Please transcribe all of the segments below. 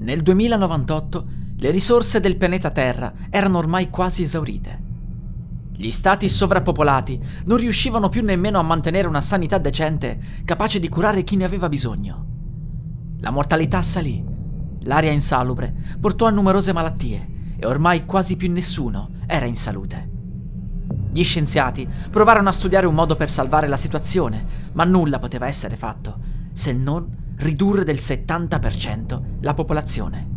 Nel 2098 le risorse del pianeta Terra erano ormai quasi esaurite. Gli stati sovrappopolati non riuscivano più nemmeno a mantenere una sanità decente capace di curare chi ne aveva bisogno. La mortalità salì, l'aria insalubre portò a numerose malattie e ormai quasi più nessuno era in salute. Gli scienziati provarono a studiare un modo per salvare la situazione, ma nulla poteva essere fatto se non ridurre del 70% la popolazione.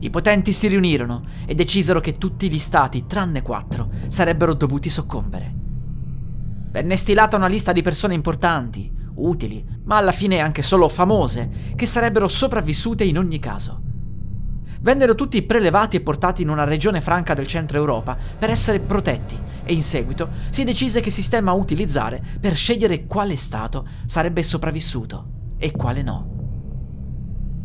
I potenti si riunirono e decisero che tutti gli stati, tranne quattro, sarebbero dovuti soccombere. Venne stilata una lista di persone importanti, utili, ma alla fine anche solo famose, che sarebbero sopravvissute in ogni caso vennero tutti prelevati e portati in una regione franca del centro Europa per essere protetti e in seguito si decise che sistema utilizzare per scegliere quale Stato sarebbe sopravvissuto e quale no.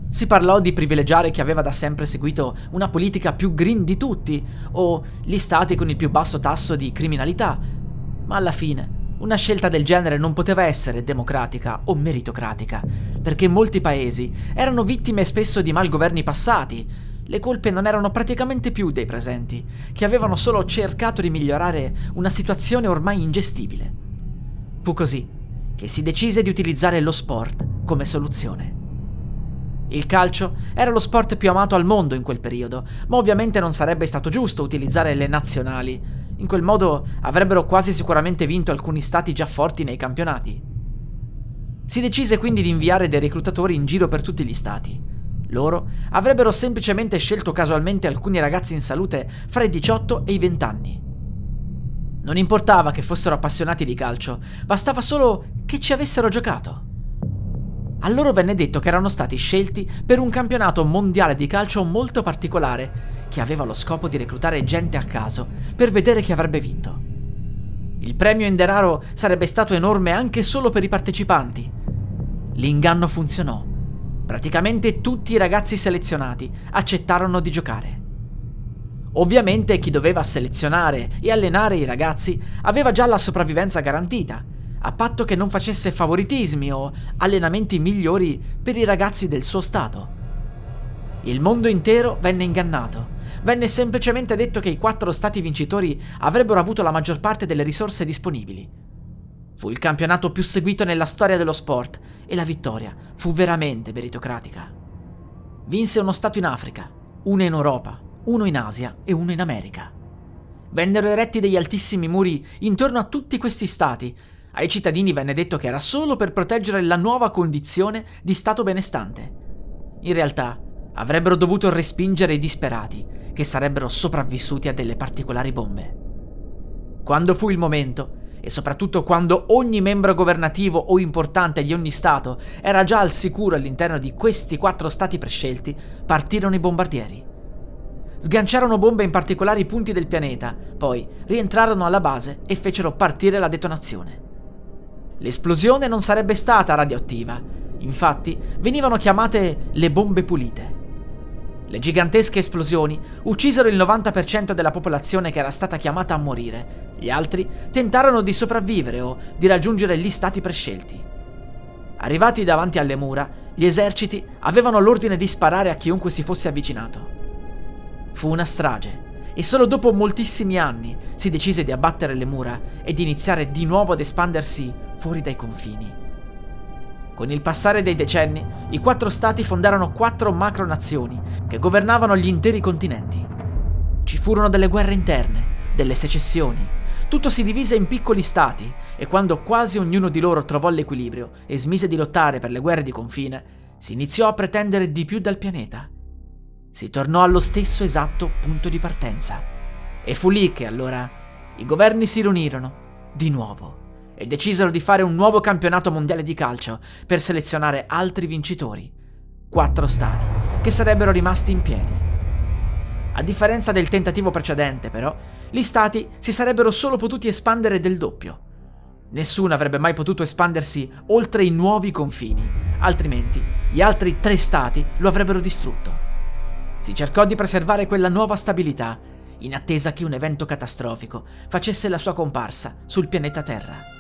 Si parlò di privilegiare chi aveva da sempre seguito una politica più green di tutti o gli stati con il più basso tasso di criminalità, ma alla fine una scelta del genere non poteva essere democratica o meritocratica, perché molti paesi erano vittime spesso di malgoverni passati, le colpe non erano praticamente più dei presenti, che avevano solo cercato di migliorare una situazione ormai ingestibile. Fu così che si decise di utilizzare lo sport come soluzione. Il calcio era lo sport più amato al mondo in quel periodo, ma ovviamente non sarebbe stato giusto utilizzare le nazionali. In quel modo avrebbero quasi sicuramente vinto alcuni stati già forti nei campionati. Si decise quindi di inviare dei reclutatori in giro per tutti gli stati. Loro avrebbero semplicemente scelto casualmente alcuni ragazzi in salute fra i 18 e i 20 anni. Non importava che fossero appassionati di calcio, bastava solo che ci avessero giocato. A loro venne detto che erano stati scelti per un campionato mondiale di calcio molto particolare, che aveva lo scopo di reclutare gente a caso per vedere chi avrebbe vinto. Il premio in denaro sarebbe stato enorme anche solo per i partecipanti. L'inganno funzionò Praticamente tutti i ragazzi selezionati accettarono di giocare. Ovviamente chi doveva selezionare e allenare i ragazzi aveva già la sopravvivenza garantita, a patto che non facesse favoritismi o allenamenti migliori per i ragazzi del suo stato. Il mondo intero venne ingannato. Venne semplicemente detto che i quattro stati vincitori avrebbero avuto la maggior parte delle risorse disponibili. Fu il campionato più seguito nella storia dello sport e la vittoria fu veramente meritocratica. Vinse uno Stato in Africa, uno in Europa, uno in Asia e uno in America. Vennero eretti degli altissimi muri intorno a tutti questi stati. Ai cittadini venne detto che era solo per proteggere la nuova condizione di stato benestante. In realtà avrebbero dovuto respingere i disperati, che sarebbero sopravvissuti a delle particolari bombe. Quando fu il momento, e soprattutto quando ogni membro governativo o importante di ogni Stato era già al sicuro all'interno di questi quattro Stati prescelti, partirono i bombardieri. Sganciarono bombe in particolari punti del pianeta, poi rientrarono alla base e fecero partire la detonazione. L'esplosione non sarebbe stata radioattiva, infatti venivano chiamate le bombe pulite. Le gigantesche esplosioni uccisero il 90% della popolazione che era stata chiamata a morire. Gli altri tentarono di sopravvivere o di raggiungere gli stati prescelti. Arrivati davanti alle mura, gli eserciti avevano l'ordine di sparare a chiunque si fosse avvicinato. Fu una strage e solo dopo moltissimi anni si decise di abbattere le mura e di iniziare di nuovo ad espandersi fuori dai confini. Con il passare dei decenni, i quattro stati fondarono quattro macronazioni che governavano gli interi continenti. Ci furono delle guerre interne, delle secessioni. Tutto si divise in piccoli stati e quando quasi ognuno di loro trovò l'equilibrio e smise di lottare per le guerre di confine, si iniziò a pretendere di più dal pianeta. Si tornò allo stesso esatto punto di partenza. E fu lì che allora i governi si riunirono di nuovo e decisero di fare un nuovo campionato mondiale di calcio per selezionare altri vincitori. Quattro stati, che sarebbero rimasti in piedi. A differenza del tentativo precedente, però, gli stati si sarebbero solo potuti espandere del doppio. Nessuno avrebbe mai potuto espandersi oltre i nuovi confini, altrimenti gli altri tre stati lo avrebbero distrutto. Si cercò di preservare quella nuova stabilità, in attesa che un evento catastrofico facesse la sua comparsa sul pianeta Terra.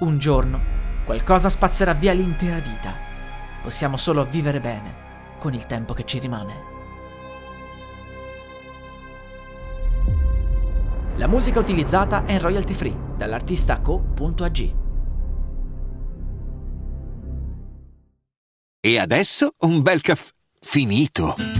Un giorno qualcosa spazzerà via l'intera vita. Possiamo solo vivere bene con il tempo che ci rimane. La musica utilizzata è in royalty free dall'artista co.ag. E adesso un bel caffè finito.